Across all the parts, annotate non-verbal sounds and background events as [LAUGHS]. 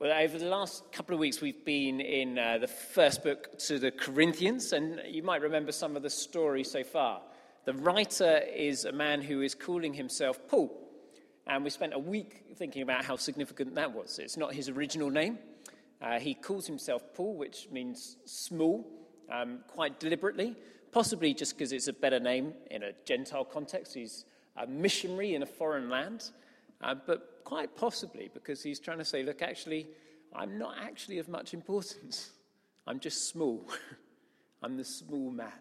Well, over the last couple of weeks, we've been in uh, the first book to the Corinthians, and you might remember some of the story so far. The writer is a man who is calling himself Paul, and we spent a week thinking about how significant that was. It's not his original name. Uh, he calls himself Paul, which means small, um, quite deliberately, possibly just because it's a better name in a Gentile context. He's a missionary in a foreign land. Uh, but quite possibly because he's trying to say, look, actually, I'm not actually of much importance. I'm just small. [LAUGHS] I'm the small man.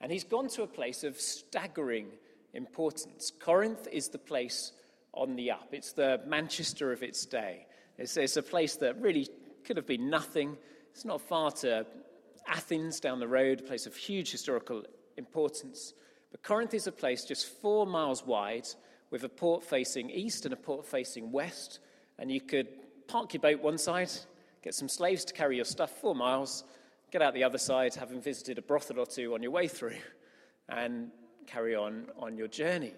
And he's gone to a place of staggering importance. Corinth is the place on the up, it's the Manchester of its day. It's, it's a place that really could have been nothing. It's not far to Athens down the road, a place of huge historical importance. But Corinth is a place just four miles wide with a port facing east and a port facing west. And you could park your boat one side, get some slaves to carry your stuff four miles, get out the other side, having visited a brothel or two on your way through, and carry on on your journey.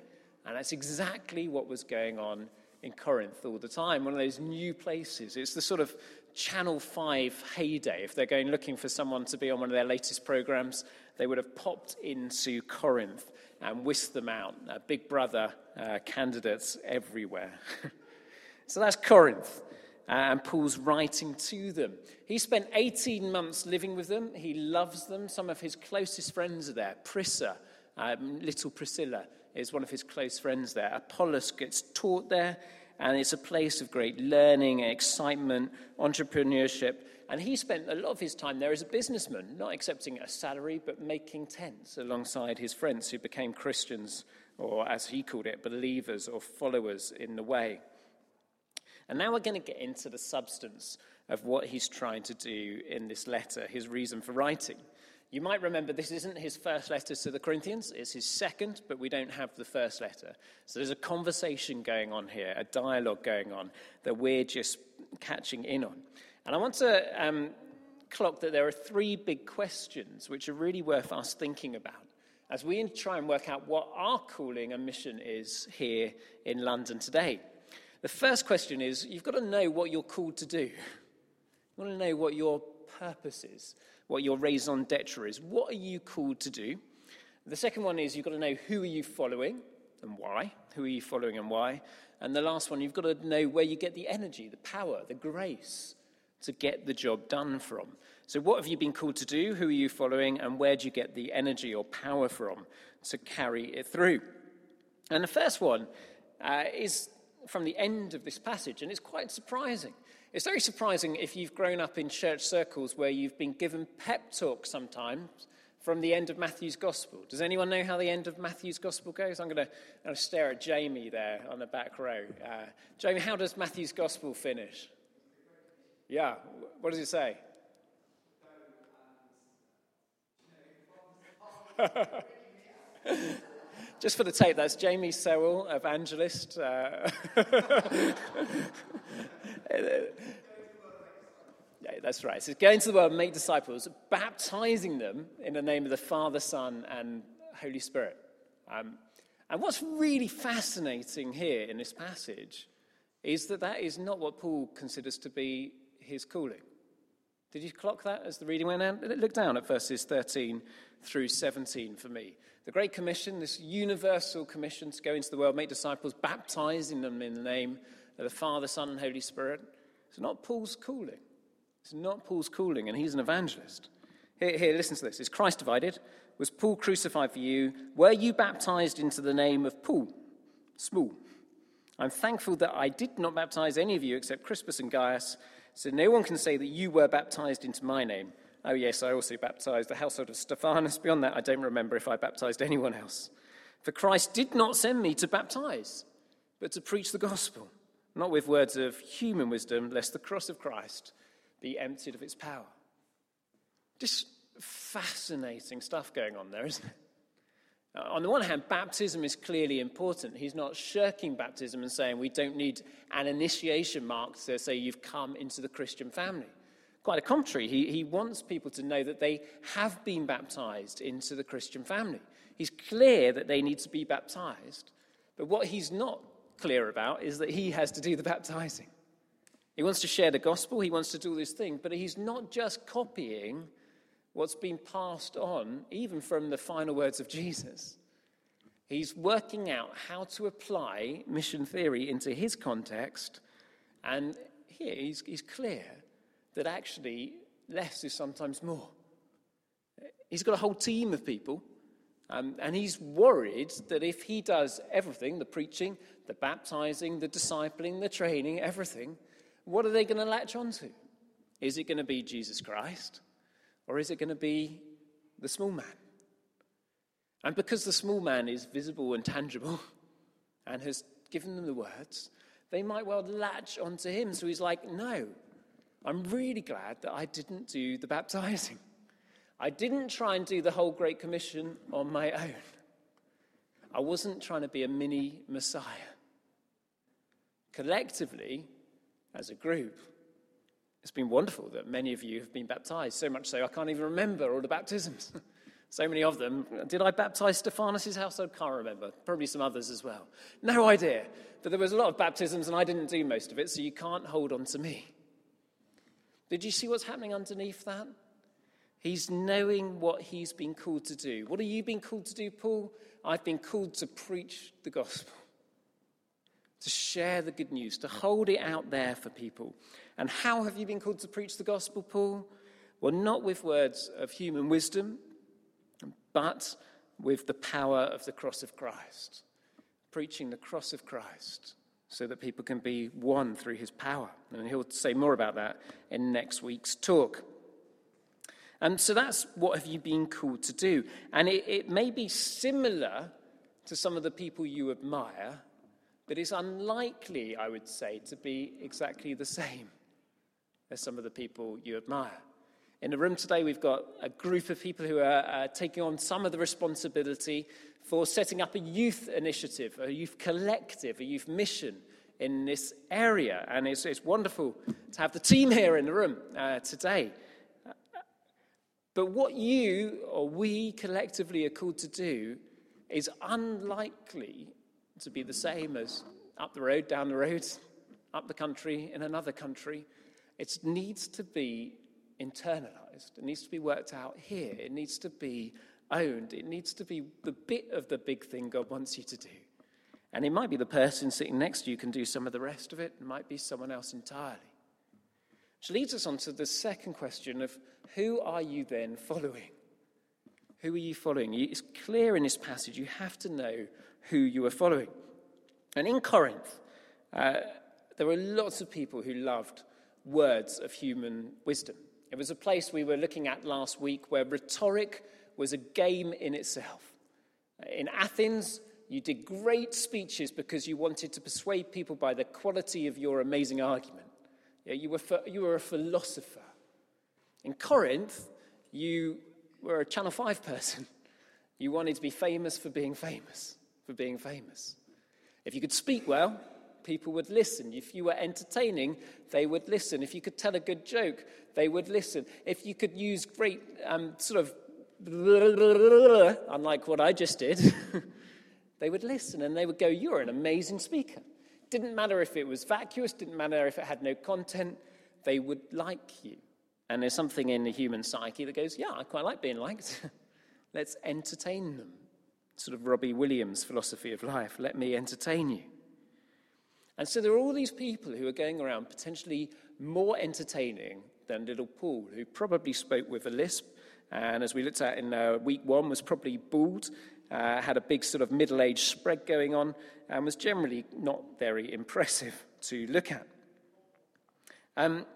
And that's exactly what was going on in Corinth all the time, one of those new places. It's the sort of Channel 5 heyday. If they're going looking for someone to be on one of their latest programs, they would have popped into Corinth and whisk them out. Uh, Big Brother uh, candidates everywhere. [LAUGHS] so that's Corinth. Uh, and Paul's writing to them. He spent 18 months living with them. He loves them. Some of his closest friends are there. Prisca, um, little Priscilla, is one of his close friends there. Apollos gets taught there, and it's a place of great learning, excitement, entrepreneurship. And he spent a lot of his time there as a businessman, not accepting a salary, but making tents alongside his friends who became Christians, or as he called it, believers or followers in the way. And now we're going to get into the substance of what he's trying to do in this letter, his reason for writing. You might remember this isn't his first letter to the Corinthians, it's his second, but we don't have the first letter. So there's a conversation going on here, a dialogue going on that we're just catching in on. And I want to um, clock that there are three big questions which are really worth us thinking about as we try and work out what our calling and mission is here in London today. The first question is you've got to know what you're called to do. You want to know what your purpose is, what your raison d'etre is. What are you called to do? The second one is you've got to know who are you following and why. Who are you following and why? And the last one, you've got to know where you get the energy, the power, the grace to get the job done from. So, what have you been called to do? Who are you following? And where do you get the energy or power from to carry it through? And the first one uh, is from the end of this passage, and it's quite surprising. It's very surprising if you've grown up in church circles where you've been given pep talks sometimes from the end of Matthew's Gospel. Does anyone know how the end of Matthew's Gospel goes? I'm going to, stare at Jamie there on the back row. Uh, Jamie, how does Matthew's Gospel finish? Yeah, what does he say? [LAUGHS] Just for the tape, that's Jamie Sewell, evangelist. Uh, [LAUGHS] yeah, that's right. So go into the world and make disciples, baptizing them in the name of the Father, Son, and Holy Spirit. Um, and what's really fascinating here in this passage is that that is not what Paul considers to be his calling. Did you clock that as the reading went down? Look down at verses 13 through 17 for me. The Great Commission, this universal commission to go into the world, make disciples, baptizing them in the name of the Father, Son, and Holy Spirit. It's not Paul's calling. It's not Paul's calling, and he's an evangelist. Here, here, listen to this. Is Christ divided? Was Paul crucified for you? Were you baptized into the name of Paul? Small. I'm thankful that I did not baptize any of you except Crispus and Gaius so no one can say that you were baptized into my name. Oh, yes, I also baptized the household of Stephanas. Beyond that, I don't remember if I baptized anyone else. For Christ did not send me to baptize, but to preach the gospel, not with words of human wisdom, lest the cross of Christ be emptied of its power. Just fascinating stuff going on there, isn't it? On the one hand, baptism is clearly important. He's not shirking baptism and saying we don't need an initiation mark to say you've come into the Christian family. Quite the contrary, he, he wants people to know that they have been baptized into the Christian family. He's clear that they need to be baptized, but what he's not clear about is that he has to do the baptizing. He wants to share the gospel, he wants to do this thing, but he's not just copying what's been passed on, even from the final words of Jesus. He's working out how to apply mission theory into his context, and here he's, he's clear that actually less is sometimes more. He's got a whole team of people, um, and he's worried that if he does everything the preaching, the baptizing, the discipling, the training, everything what are they going to latch onto? Is it going to be Jesus Christ, or is it going to be the small man? And because the small man is visible and tangible [LAUGHS] and has given them the words, they might well latch onto him. So he's like, No, I'm really glad that I didn't do the baptizing. I didn't try and do the whole Great Commission on my own. I wasn't trying to be a mini Messiah. Collectively, as a group, it's been wonderful that many of you have been baptized, so much so I can't even remember all the baptisms. [LAUGHS] so many of them. Did I baptize Stephanas' house? I can't remember. Probably some others as well. No idea. But there was a lot of baptisms and I didn't do most of it, so you can't hold on to me. Did you see what's happening underneath that? He's knowing what he's been called to do. What are you being called to do, Paul? I've been called to preach the gospel, to share the good news, to hold it out there for people. And how have you been called to preach the gospel, Paul? Well, not with words of human wisdom, but with the power of the cross of Christ. Preaching the cross of Christ so that people can be one through his power. And he'll say more about that in next week's talk. And so that's what have you been called to do. And it, it may be similar to some of the people you admire, but it's unlikely, I would say, to be exactly the same as some of the people you admire. In the room today, we've got a group of people who are uh, taking on some of the responsibility for setting up a youth initiative, a youth collective, a youth mission in this area. And it's, it's wonderful to have the team here in the room uh, today. But what you or we collectively are called to do is unlikely to be the same as up the road, down the road, up the country, in another country. It needs to be internalized. It needs to be worked out here. It needs to be owned. It needs to be the bit of the big thing God wants you to do. And it might be the person sitting next to you can do some of the rest of it. It might be someone else entirely. Which leads us on to the second question of who are you then following? Who are you following? It's clear in this passage you have to know who you were following. And in Corinth, uh, there were lots of people who loved words of human wisdom. It was a place we were looking at last week where rhetoric was a game in itself. In Athens, you did great speeches because you wanted to persuade people by the quality of your amazing argument. You were, you were a philosopher. In Corinth, you were a Channel 5 person. You wanted to be famous for being famous, for being famous. If you could speak well, people would listen. If you were entertaining, they would listen. If you could tell a good joke, they would listen. If you could use great um, sort of unlike what I just did, [LAUGHS] they would listen and they would go, You're an amazing speaker. Didn't matter if it was vacuous, didn't matter if it had no content, they would like you. And there's something in the human psyche that goes, Yeah, I quite like being liked. [LAUGHS] Let's entertain them. Sort of Robbie Williams' philosophy of life let me entertain you. And so there are all these people who are going around potentially more entertaining than little Paul, who probably spoke with a lisp, and as we looked at in uh, week one, was probably bald, uh, had a big sort of middle aged spread going on, and was generally not very impressive [LAUGHS] to look at. Um,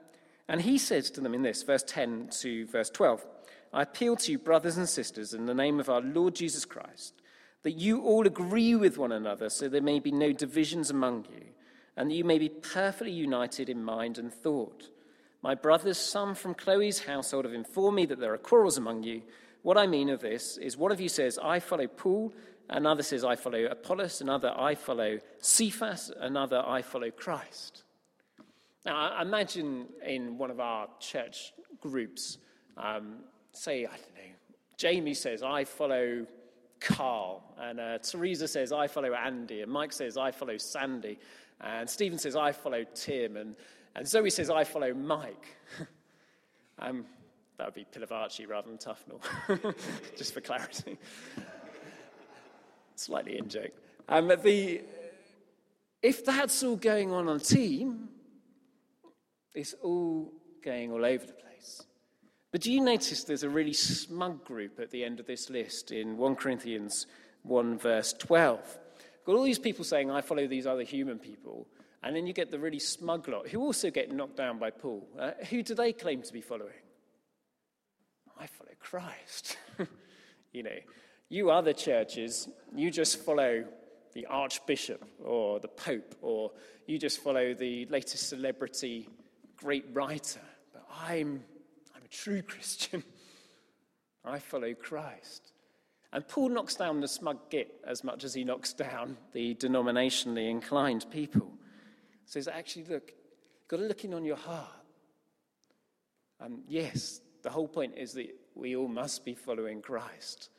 and he says to them in this, verse 10 to verse 12 I appeal to you, brothers and sisters, in the name of our Lord Jesus Christ, that you all agree with one another so there may be no divisions among you, and that you may be perfectly united in mind and thought. My brothers, some from Chloe's household have informed me that there are quarrels among you. What I mean of this is one of you says, I follow Paul, another says, I follow Apollos, another, I follow Cephas, another, I follow Christ. Now, I imagine in one of our church groups, um, say, I don't know, Jamie says, I follow Carl, and uh, Teresa says, I follow Andy, and Mike says, I follow Sandy, and Stephen says, I follow Tim, and And Zoe says, I follow Mike. [LAUGHS] um, that would be Pilavachi rather than Tufnell, [LAUGHS] just for clarity. [LAUGHS] Slightly in joke. Um, the, if that's all going on on team, it's all going all over the place. But do you notice there's a really smug group at the end of this list in 1 Corinthians 1, verse 12? Got all these people saying, I follow these other human people. And then you get the really smug lot who also get knocked down by Paul. Uh, who do they claim to be following? I follow Christ. [LAUGHS] you know, you other churches, you just follow the archbishop or the pope, or you just follow the latest celebrity great writer. But I'm, I'm a true [LAUGHS] Christian. I follow Christ. And Paul knocks down the smug git as much as he knocks down the denominationally inclined people. He says, actually, look, you've got to look in on your heart. Um, yes, the whole point is that we all must be following Christ,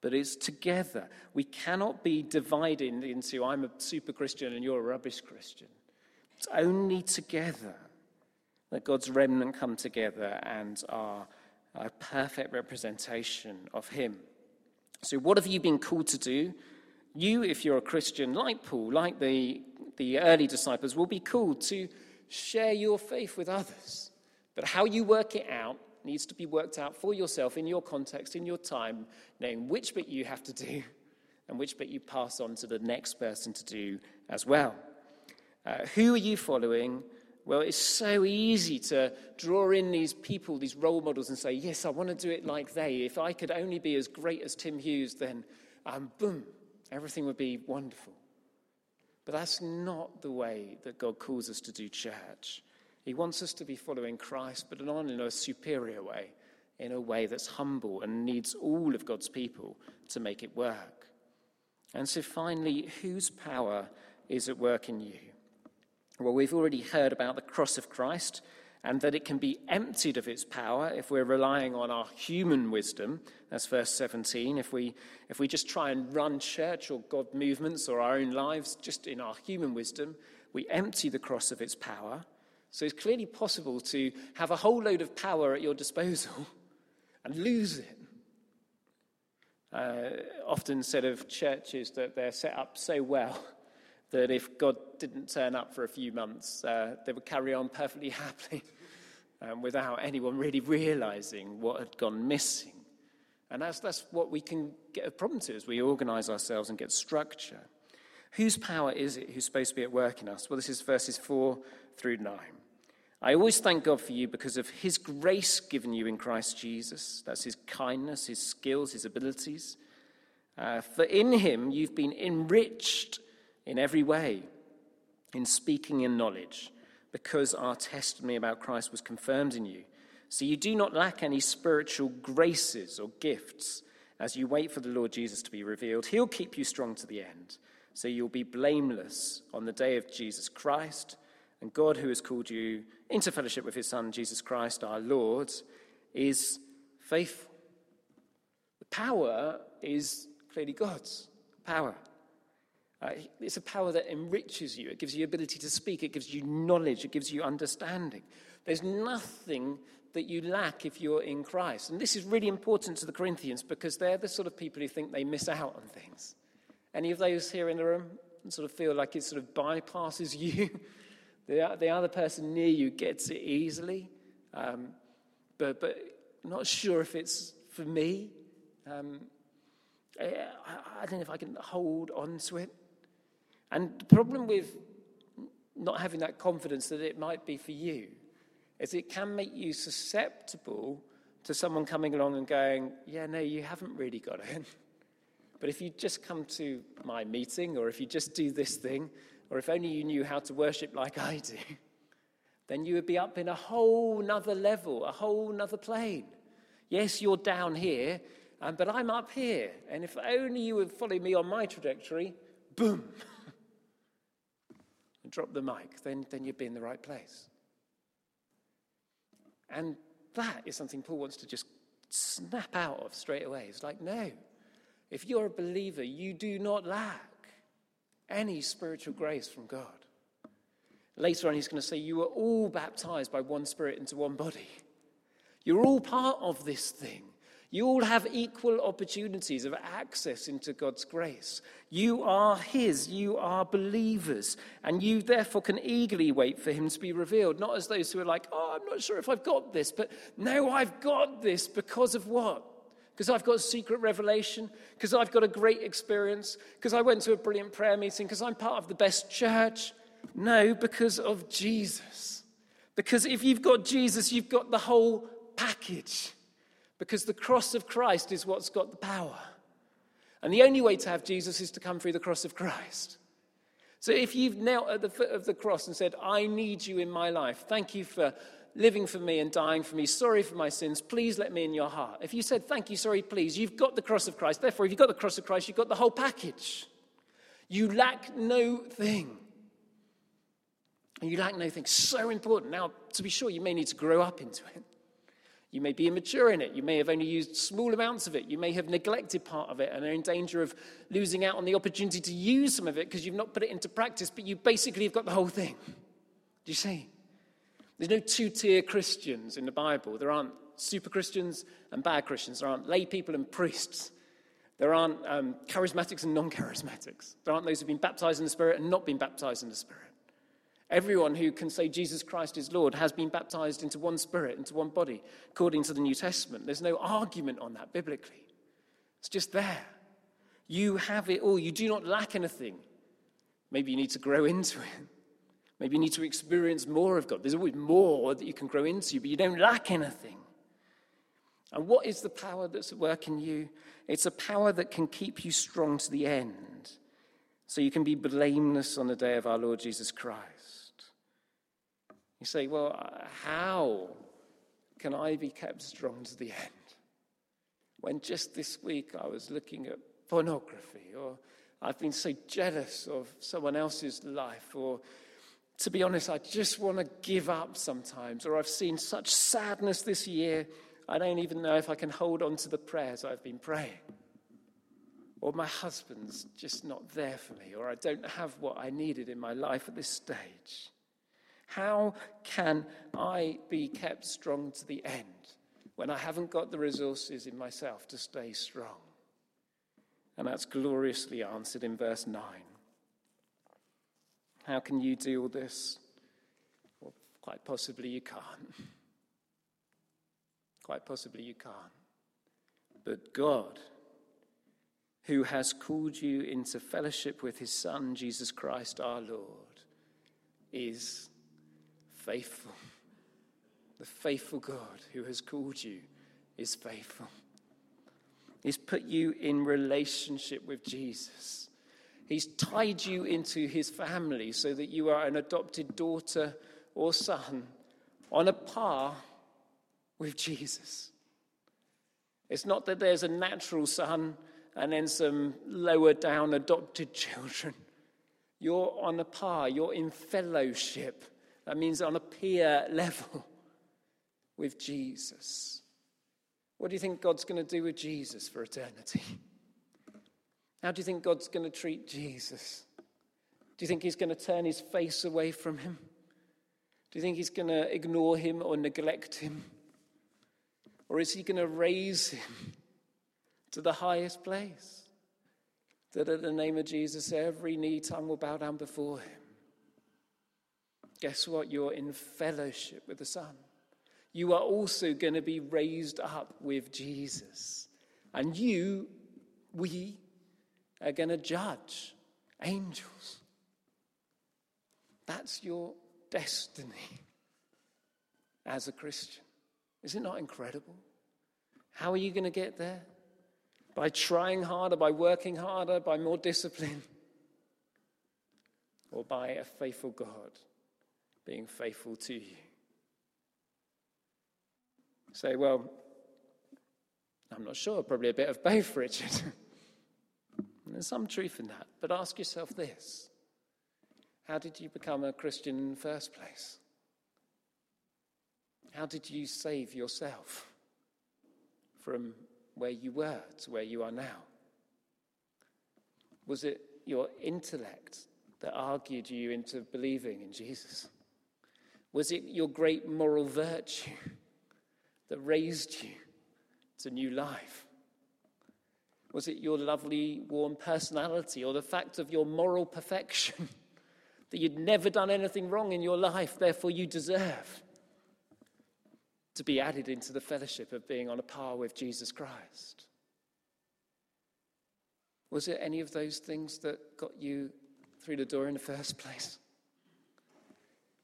but it's together. We cannot be divided into I'm a super Christian and you're a rubbish Christian. It's only together that God's remnant come together and are a perfect representation of Him. So, what have you been called to do? You, if you're a Christian, like Paul, like the, the early disciples, will be called to share your faith with others. But how you work it out needs to be worked out for yourself in your context, in your time, knowing which bit you have to do [LAUGHS] and which bit you pass on to the next person to do as well. Uh, who are you following? Well, it's so easy to draw in these people, these role models, and say, Yes, I want to do it like they. If I could only be as great as Tim Hughes, then um, boom, everything would be wonderful. But that's not the way that God calls us to do church. He wants us to be following Christ, but not in a superior way, in a way that's humble and needs all of God's people to make it work. And so, finally, whose power is at work in you? Well, we've already heard about the cross of Christ and that it can be emptied of its power if we're relying on our human wisdom. That's verse 17. If we, if we just try and run church or God movements or our own lives just in our human wisdom, we empty the cross of its power. So it's clearly possible to have a whole load of power at your disposal [LAUGHS] and lose it. Uh, often said of churches that they're set up so well that if God didn't turn up for a few months, uh, they would carry on perfectly [LAUGHS] happily um, without anyone really realizing what had gone missing. And that's, that's what we can get a problem to as we organize ourselves and get structure. Whose power is it who's supposed to be at work in us? Well, this is verses 4 through 9. I always thank God for you because of his grace given you in Christ Jesus. That's his kindness, his skills, his abilities. Uh, for in him you've been enriched in every way, in speaking and knowledge, because our testimony about Christ was confirmed in you. So you do not lack any spiritual graces or gifts as you wait for the Lord Jesus to be revealed. He'll keep you strong to the end, so you'll be blameless on the day of Jesus Christ. And God, who has called you into fellowship with his Son, Jesus Christ, our Lord, is faithful. The power is clearly God's power. Uh, it's a power that enriches you. It gives you ability to speak. It gives you knowledge. It gives you understanding. There's nothing that you lack if you're in Christ. And this is really important to the Corinthians because they're the sort of people who think they miss out on things. Any of those here in the room sort of feel like it sort of bypasses [LAUGHS] you? the, the other person near you gets it easily, um, but, but not sure if it's for me. Um, I, I don't know if I can hold on to it. And the problem with not having that confidence that it might be for you is it can make you susceptible to someone coming along and going, Yeah, no, you haven't really got it. [LAUGHS] But if you just come to my meeting, or if you just do this thing, or if only you knew how to worship like I do, [LAUGHS] then you would be up in a whole nother level, a whole nother plane. Yes, you're down here, um, but I'm up here. And if only you would follow me on my trajectory, boom. [LAUGHS] and drop the mic, then, then you'd be in the right place. And that is something Paul wants to just snap out of straight away. It's like, no, if you're a believer, you do not lack any spiritual grace from God. Later on, he's going to say, You were all baptized by one spirit into one body. You're all part of this thing. You all have equal opportunities of access into God's grace. You are His, you are believers, and you therefore can eagerly wait for Him to be revealed. Not as those who are like, oh, I'm not sure if I've got this, but no, I've got this because of what? Because I've got secret revelation, because I've got a great experience, because I went to a brilliant prayer meeting, because I'm part of the best church. No, because of Jesus. Because if you've got Jesus, you've got the whole package. Because the cross of Christ is what's got the power. And the only way to have Jesus is to come through the cross of Christ. So if you've knelt at the foot of the cross and said, I need you in my life, thank you for living for me and dying for me, sorry for my sins, please let me in your heart. If you said, thank you, sorry, please, you've got the cross of Christ. Therefore, if you've got the cross of Christ, you've got the whole package. You lack no thing. And you lack no thing. So important. Now, to be sure, you may need to grow up into it. You may be immature in it. You may have only used small amounts of it. You may have neglected part of it and are in danger of losing out on the opportunity to use some of it because you've not put it into practice, but you basically have got the whole thing. Do you see? There's no two tier Christians in the Bible. There aren't super Christians and bad Christians. There aren't lay people and priests. There aren't um, charismatics and non charismatics. There aren't those who've been baptized in the Spirit and not been baptized in the Spirit. Everyone who can say Jesus Christ is Lord has been baptized into one spirit, into one body, according to the New Testament. There's no argument on that biblically. It's just there. You have it all. You do not lack anything. Maybe you need to grow into it. Maybe you need to experience more of God. There's always more that you can grow into, but you don't lack anything. And what is the power that's at work in you? It's a power that can keep you strong to the end, so you can be blameless on the day of our Lord Jesus Christ. You say, well, uh, how can I be kept strong to the end? When just this week I was looking at pornography, or I've been so jealous of someone else's life, or to be honest, I just want to give up sometimes, or I've seen such sadness this year, I don't even know if I can hold on to the prayers I've been praying. Or my husband's just not there for me, or I don't have what I needed in my life at this stage. How can I be kept strong to the end when I haven't got the resources in myself to stay strong? And that's gloriously answered in verse 9. How can you do all this? Well, quite possibly you can't. Quite possibly you can't. But God, who has called you into fellowship with his Son, Jesus Christ our Lord, is faithful. The faithful God who has called you is faithful. He's put you in relationship with Jesus. He's tied you into his family so that you are an adopted daughter or son on a par with Jesus. It's not that there's a natural son and then some lower down adopted [LAUGHS] children. You're on a par, you're in fellowship that means on a peer level [LAUGHS] with Jesus. What do you think God's going to do with Jesus for eternity? How do you think God's going to treat Jesus? Do you think he's going to turn his face away from him? Do you think he's going to ignore him or neglect him? Or is he going to raise him to the highest place? That at the name of Jesus, every knee tongue will bow down before him guess what? You're in fellowship with the Son. You are also going to be raised up with Jesus. And you, we, are going to judge angels. That's your destiny as a Christian. Is it not incredible? How are you going to get there? By trying harder, by working harder, by more discipline, or by a faithful God being faithful to you. Say, well, I'm not sure, probably a bit of both, [LAUGHS] Richard. There's some truth in that. But ask yourself this How did you become a Christian in the first place? How did you save yourself from where you were to where you are now? Was it your intellect that argued you into believing in Jesus? Was it your great moral virtue [LAUGHS] that raised you to new life? Was it your lovely, warm personality or the fact of your moral perfection [LAUGHS] that you'd never done anything wrong in your life, therefore you deserve to be added into the fellowship of being on a par with Jesus Christ? Was it any of those things that got you through the door in the first place?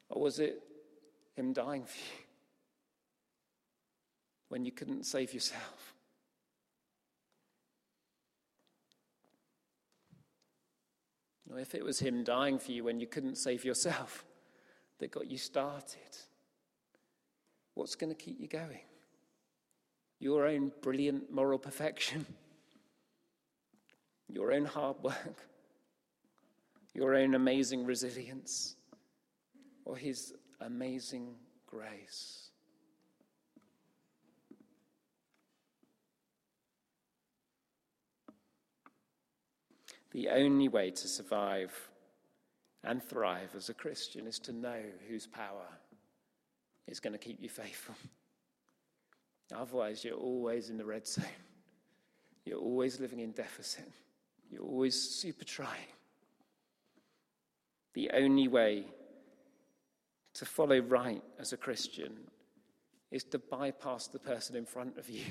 Or was it Him dying for you when you couldn't save yourself? Or if it was Him dying for you when you couldn't save yourself that got you started, what's going to keep you going? Your own brilliant moral perfection? [LAUGHS] Your own hard work? Your own amazing resilience? Or His amazing grace? The only way to survive and thrive as a Christian is to know whose power is going to keep you faithful. Otherwise, you're always in the red zone. You're always living in deficit. You're always super trying. The only way to follow right as a Christian is to bypass the person in front of you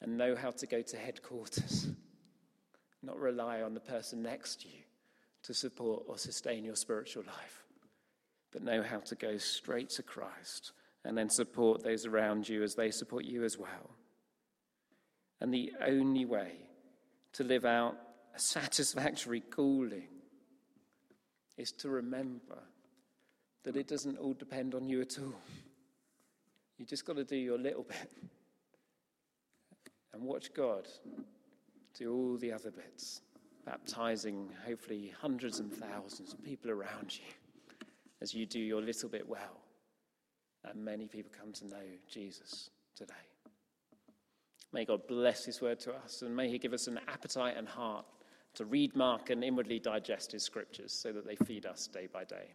and know how to go to headquarters not rely on the person next to you to support or sustain your spiritual life, but know how to go straight to Christ and then support those around you as they support you as well. And the only way to live out a satisfactory calling is to remember that it doesn't all depend on you at all. You just got to do your little bit and watch God do all the other bits, baptizing hopefully hundreds and thousands of people around you as you do your little bit well. And many people come to know Jesus today. May God bless his word to us, and may he give us an appetite and heart to read, mark, and inwardly digest his scriptures so that they feed us day by day.